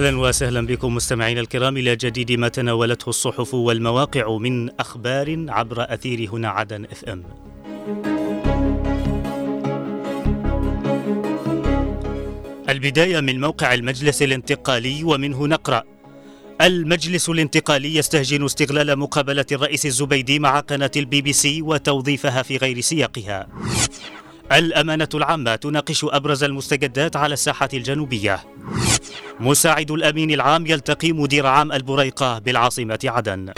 أهلا وسهلا بكم مستمعينا الكرام إلى جديد ما تناولته الصحف والمواقع من أخبار عبر أثير هنا عدن FM. البداية من موقع المجلس الانتقالي ومنه نقرأ المجلس الانتقالي يستهجن استغلال مقابلة الرئيس الزبيدي مع قناة البي بي سي وتوظيفها في غير سياقها. الأمانة العامة تناقش أبرز المستجدات على الساحة الجنوبية. مساعد الأمين العام يلتقي مدير عام البريقة بالعاصمة عدن.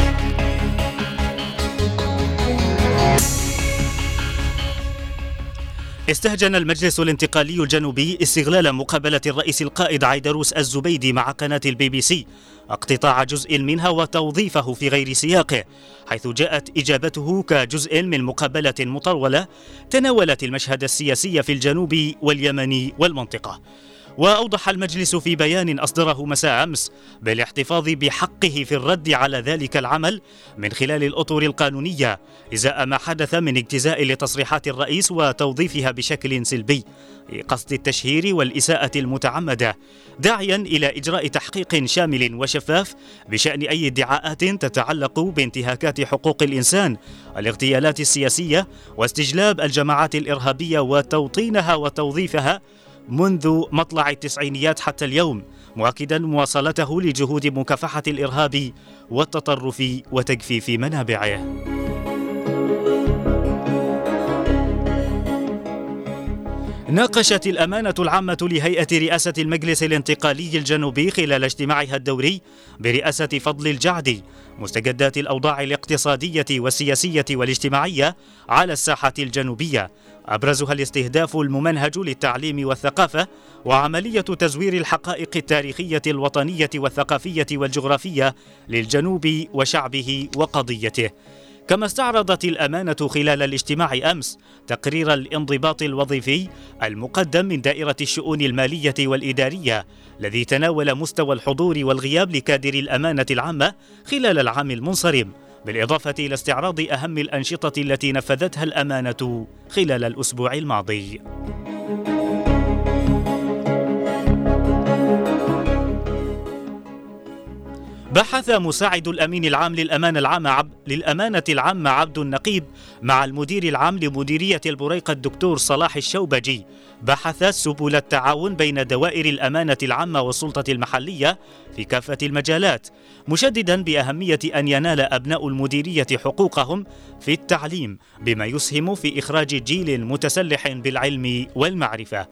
استهجن المجلس الانتقالي الجنوبي استغلال مقابلة الرئيس القائد عيدروس الزبيدي مع قناة البي بي سي اقتطاع جزء منها وتوظيفه في غير سياقه حيث جاءت إجابته كجزء من مقابلة مطولة تناولت المشهد السياسي في الجنوب واليمن والمنطقة وأوضح المجلس في بيان أصدره مساء أمس بالاحتفاظ بحقه في الرد على ذلك العمل من خلال الأطر القانونية إزاء ما حدث من اجتزاء لتصريحات الرئيس وتوظيفها بشكل سلبي قصد التشهير والإساءة المتعمدة داعيا إلى إجراء تحقيق شامل وشفاف بشأن أي ادعاءات تتعلق بانتهاكات حقوق الإنسان الاغتيالات السياسية واستجلاب الجماعات الإرهابية وتوطينها وتوظيفها منذ مطلع التسعينيات حتى اليوم مؤكدا مواصلته لجهود مكافحة الإرهاب والتطرف وتجفيف منابعه. ناقشت الأمانة العامة لهيئة رئاسة المجلس الانتقالي الجنوبي خلال اجتماعها الدوري برئاسة فضل الجعدي مستجدات الأوضاع الاقتصادية والسياسية والاجتماعية على الساحة الجنوبية. أبرزها الاستهداف الممنهج للتعليم والثقافة وعملية تزوير الحقائق التاريخية الوطنية والثقافية والجغرافية للجنوب وشعبه وقضيته. كما استعرضت الأمانة خلال الاجتماع أمس تقرير الانضباط الوظيفي المقدم من دائرة الشؤون المالية والإدارية الذي تناول مستوى الحضور والغياب لكادر الأمانة العامة خلال العام المنصرم بالإضافة إلى استعراض أهم الأنشطة التي نفذتها الأمانة خلال الأسبوع الماضي. بحث مساعد الأمين العام للأمانة العامة عب... للأمانة العامة عبد النقيب مع المدير العام لمديرية البريقة الدكتور صلاح الشوبجي. بحث سبل التعاون بين دوائر الأمانة العامة والسلطة المحلية في كافة المجالات مشددا بأهمية أن ينال أبناء المديرية حقوقهم في التعليم بما يسهم في إخراج جيل متسلح بالعلم والمعرفة.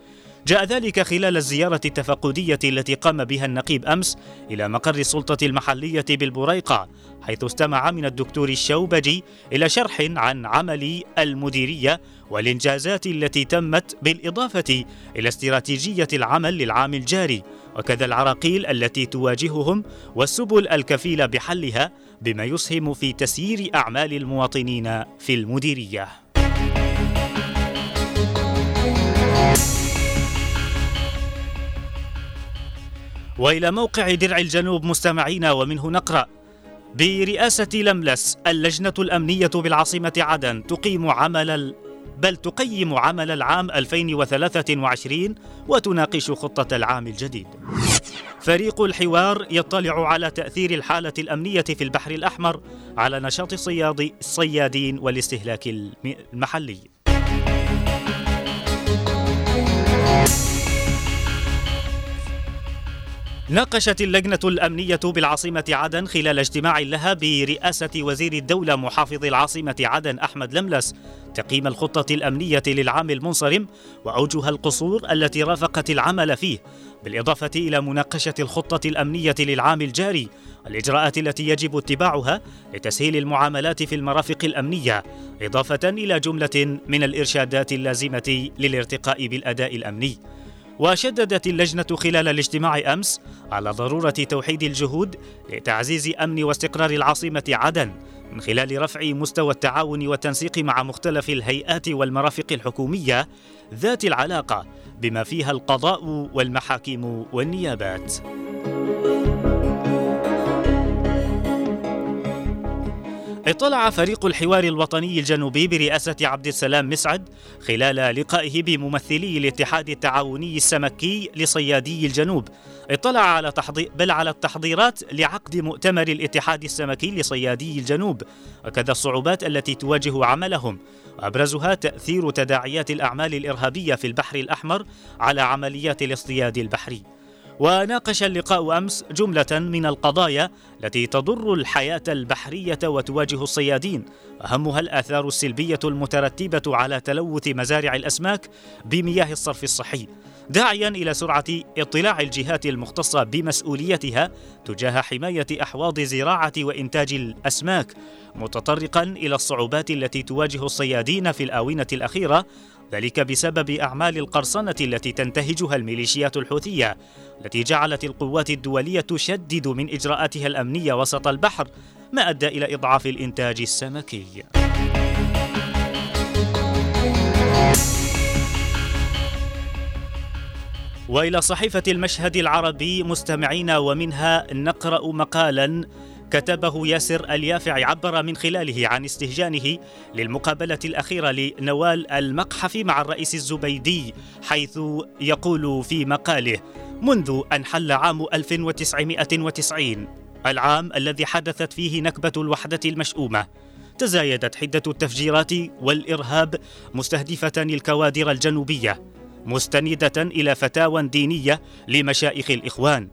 جاء ذلك خلال الزيارة التفقدية التي قام بها النقيب أمس إلى مقر السلطة المحلية بالبريقة حيث استمع من الدكتور الشوبجي إلى شرح عن عمل المديرية والإنجازات التي تمت بالإضافة إلى استراتيجية العمل للعام الجاري وكذا العراقيل التي تواجههم والسبل الكفيلة بحلها بما يسهم في تسيير أعمال المواطنين في المديرية. وإلى موقع درع الجنوب مستمعينا ومنه نقرأ برئاسة لملس اللجنة الأمنية بالعاصمة عدن تقيم عمل بل تقيم عمل العام 2023 وتناقش خطة العام الجديد. فريق الحوار يطلع على تأثير الحالة الأمنية في البحر الأحمر على نشاط الصياد الصيادين والاستهلاك المحلي. ناقشت اللجنة الأمنية بالعاصمة عدن خلال اجتماع لها برئاسة وزير الدولة محافظ العاصمة عدن أحمد لملس تقييم الخطة الأمنية للعام المنصرم وأوجه القصور التي رافقت العمل فيه بالإضافة إلى مناقشة الخطة الأمنية للعام الجاري الإجراءات التي يجب اتباعها لتسهيل المعاملات في المرافق الأمنية إضافة إلى جملة من الإرشادات اللازمة للارتقاء بالأداء الأمني. وشددت اللجنة خلال الاجتماع أمس على ضرورة توحيد الجهود لتعزيز أمن واستقرار العاصمة عدن من خلال رفع مستوى التعاون والتنسيق مع مختلف الهيئات والمرافق الحكومية ذات العلاقة بما فيها القضاء والمحاكم والنيابات. اطلع فريق الحوار الوطني الجنوبي برئاسة عبد السلام مسعد خلال لقائه بممثلي الاتحاد التعاوني السمكي لصيادي الجنوب. اطلع على تحضير بل على التحضيرات لعقد مؤتمر الاتحاد السمكي لصيادي الجنوب. وكذا الصعوبات التي تواجه عملهم. وابرزها تأثير تداعيات الأعمال الإرهابية في البحر الأحمر على عمليات الاصطياد البحري. وناقش اللقاء أمس جملة من القضايا التي تضر الحياة البحرية وتواجه الصيادين. أهمها الآثار السلبية المترتبة على تلوث مزارع الأسماك بمياه الصرف الصحي داعيا إلى سرعة اطلاع الجهات المختصة بمسؤوليتها تجاه حماية أحواض زراعه وإنتاج الأسماك متطرقا إلى الصعوبات التي تواجه الصيادين في الآونة الأخيرة ذلك بسبب أعمال القرصنة التي تنتهجها الميليشيات الحوثية التي جعلت القوات الدولية تشدد من إجراءاتها الأمنية وسط البحر ما أدى إلى إضعاف الإنتاج السمكي. وإلى صحيفة المشهد العربي مستمعين ومنها نقرأ مقالا كتبه ياسر اليافع عبر من خلاله عن استهجانه للمقابلة الأخيرة لنوال المقحف مع الرئيس الزبيدي حيث يقول في مقاله منذ أن حل عام 1990 العام الذي حدثت فيه نكبة الوحدة المشؤومة تزايدت حدة التفجيرات والإرهاب مستهدفة الكوادر الجنوبية مستندة إلى فتاوى دينية لمشائخ الإخوان.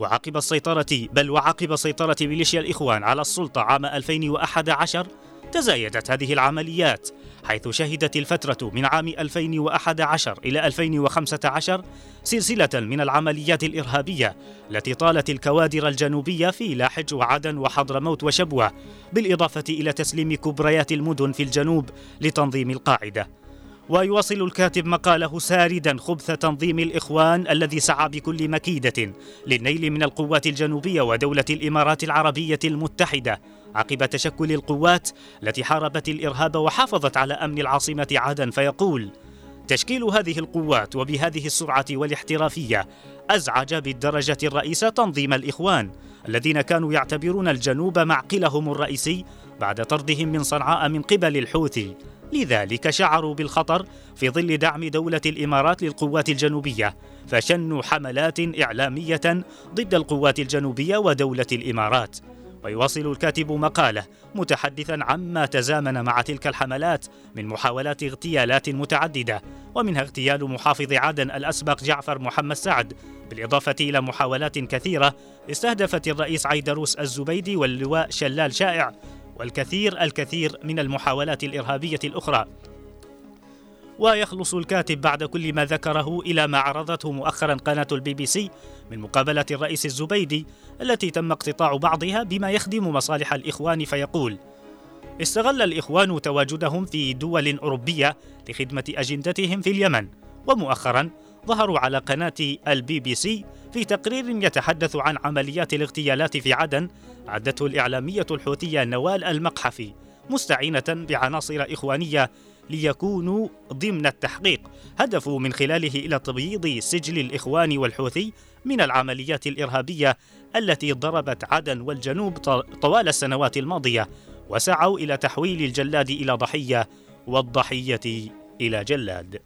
وعقب السيطرة بل وعقب سيطرة ميليشيا الإخوان على السلطة عام 2011 تزايدت هذه العمليات حيث شهدت الفترة من عام 2011 إلى 2015 سلسلة من العمليات الإرهابية التي طالت الكوادر الجنوبية في لاحج وعدن وحضرموت وشبوة بالإضافة إلى تسليم كبريات المدن في الجنوب لتنظيم القاعدة. ويواصل الكاتب مقاله ساردا خبث تنظيم الإخوان الذي سعى بكل مكيدة للنيل من القوات الجنوبية ودولة الإمارات العربية المتحدة عقب تشكل القوات التي حاربت الإرهاب وحافظت على أمن العاصمة عدن فيقول تشكيل هذه القوات وبهذه السرعة والاحترافية أزعج بالدرجة الرئيسة تنظيم الإخوان الذين كانوا يعتبرون الجنوب معقلهم الرئيسي بعد طردهم من صنعاء من قبل الحوثي لذلك شعروا بالخطر في ظل دعم دولة الإمارات للقوات الجنوبية فشنوا حملات إعلامية ضد القوات الجنوبية ودولة الإمارات. ويواصل الكاتب مقاله متحدثا عما تزامن مع تلك الحملات من محاولات اغتيالات متعددة ومنها اغتيال محافظ عدن الأسبق جعفر محمد سعد بالإضافة إلى محاولات كثيرة استهدفت الرئيس عيدروس الزبيدي واللواء شلال شائع والكثير الكثير من المحاولات الإرهابية الأخرى. ويخلص الكاتب بعد كل ما ذكره إلى ما عرضته مؤخرا قناة البي بي سي من مقابلة الرئيس الزبيدي التي تم اقتطاع بعضها بما يخدم مصالح الإخوان فيقول استغل الإخوان تواجدهم في دول أوروبية لخدمة أجندتهم في اليمن ومؤخرا ظهروا على قناة البي بي سي في تقرير يتحدث عن عمليات الاغتيالات في عدن أعدته الإعلامية الحوثية نوال المقحفي مستعينة بعناصر إخوانية ليكونوا ضمن التحقيق. هدفوا من خلاله إلى تبييض سجل الإخوان والحوثي من العمليات الإرهابية التي ضربت عدن والجنوب طوال السنوات الماضية وسعوا إلى تحويل الجلاد إلى ضحية والضحية إلى جلاد.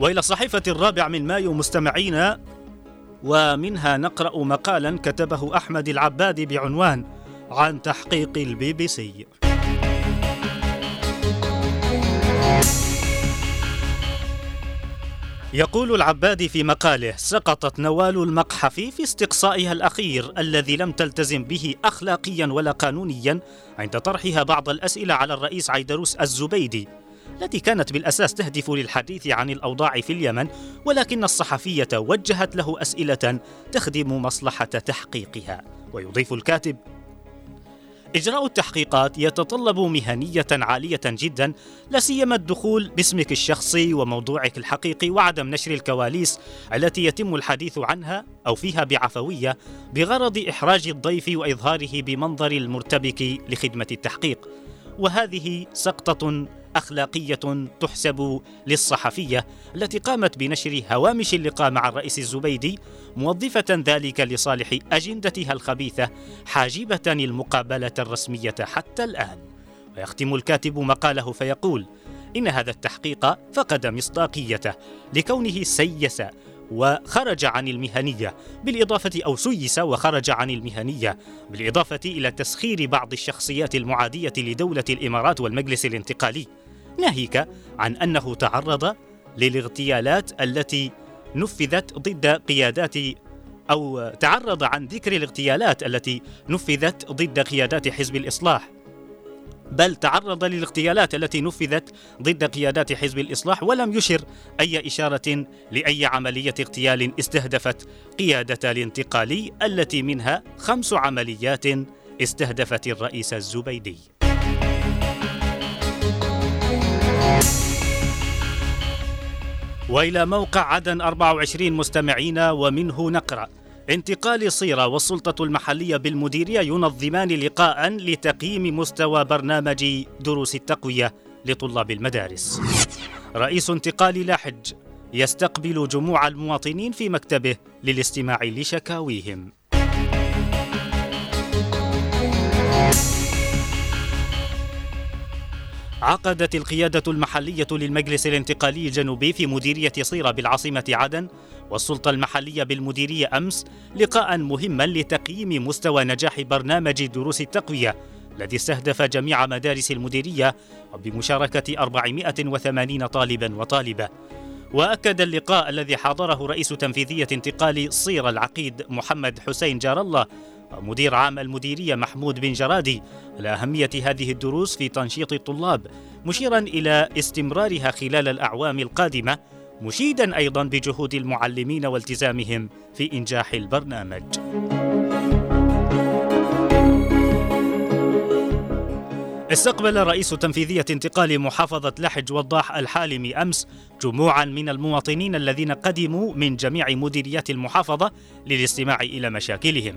وإلى الصحيفة الرابع من مايو مستمعين ومنها نقرأ مقالا كتبه أحمد العبادي بعنوان عن تحقيق البي بي سي. يقول العبادي في مقاله سقطت نوال المقحف في استقصائها الأخير الذي لم تلتزم به اخلاقيا ولا قانونيا عند طرحها بعض الأسئلة على الرئيس عيدروس الزبيدي. التي كانت بالأساس تهدف للحديث عن الأوضاع في اليمن ولكن الصحفية وجهت له أسئلة تخدم مصلحة تحقيقها. ويضيف الكاتب إجراء التحقيقات يتطلب مهنية عالية جدا لا سيما الدخول باسمك الشخصي وموضوعك الحقيقي وعدم نشر الكواليس التي يتم الحديث عنها أو فيها بعفوية بغرض إحراج الضيف وإظهاره بمنظر المرتبك لخدمة التحقيق. وهذه سقطة أخلاقية تحسب للصحفية التي قامت بنشر هوامش اللقاء مع الرئيس الزبيدي موظفة ذلك لصالح أجندتها الخبيثة حاجبة المقابلة الرسمية حتى الآن. ويختم الكاتب مقاله فيقول إن هذا التحقيق فقد مصداقيته لكونه سيس وخرج عن المهنية. بالإضافة أو سيس وخرج عن المهنية. بالإضافة إلى تسخير بعض الشخصيات المعادية لدولة الإمارات والمجلس الانتقالي. ناهيك عن أنه تعرض للاغتيالات التي نفذت ضد قيادات أو تعرض عن ذكر الاغتيالات التي نفذت ضد قيادات حزب الإصلاح بل تعرض للاغتيالات التي نفذت ضد قيادات حزب الإصلاح ولم يشر أي إشارة لأي عملية اغتيال استهدفت قيادة الانتقالي التي منها خمس عمليات استهدفت الرئيس الزبيدي. وإلى موقع عدن 24 مستمعين ومنه نقرأ انتقال صيرة والسلطة المحلية بالمديرية ينظمان لقاء لتقييم مستوى برنامج دروس التقوية لطلاب المدارس. رئيس انتقال لاحج يستقبل جموع المواطنين في مكتبه للاستماع لشكاويهم. عقدت القيادة المحلية للمجلس الانتقالي الجنوبي في مديرية صيرة بالعاصمة عدن والسلطة المحلية بالمديرية أمس لقاء مهما لتقييم مستوى نجاح برنامج دروس التقوية الذي استهدف جميع مدارس المديرية بمشاركة 480 طالبا وطالبة. وأكد اللقاء الذي حضره رئيس تنفيذية انتقال صير العقيد محمد حسين جار الله مدير عام المديرية محمود بن جرادي على أهمية هذه الدروس في تنشيط الطلاب مشيرا إلى استمرارها خلال الأعوام القادمة مشيدا أيضا بجهود المعلمين والتزامهم في إنجاح البرنامج. استقبل رئيس تنفيذية انتقال محافظة لحج وضاح الحالمي أمس جموعا من المواطنين الذين قدموا من جميع مديريات المحافظة للاستماع إلى مشاكلهم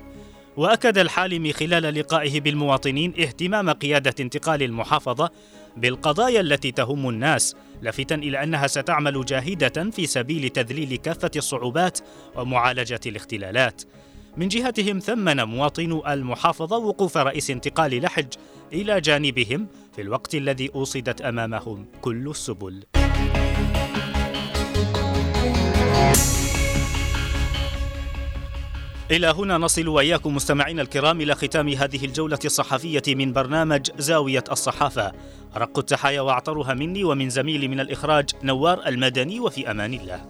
وأكد الحالم خلال لقائه بالمواطنين اهتمام قيادة انتقال المحافظة بالقضايا التي تهم الناس لافتا إلى أنها ستعمل جاهدة في سبيل تذليل كافة الصعوبات ومعالجة الاختلالات. من جهتهم ثمن مواطنو المحافظة وقوف رئيس انتقال لحج إلى جانبهم في الوقت الذي أوصدت أمامهم كل السبل. إلى هنا نصل وإياكم مستمعينا الكرام إلى ختام هذه الجولة الصحفية من برنامج زاوية الصحافة. رق التحايا وأعطرها مني ومن زميلي من الإخراج نوار المدني وفي أمان الله.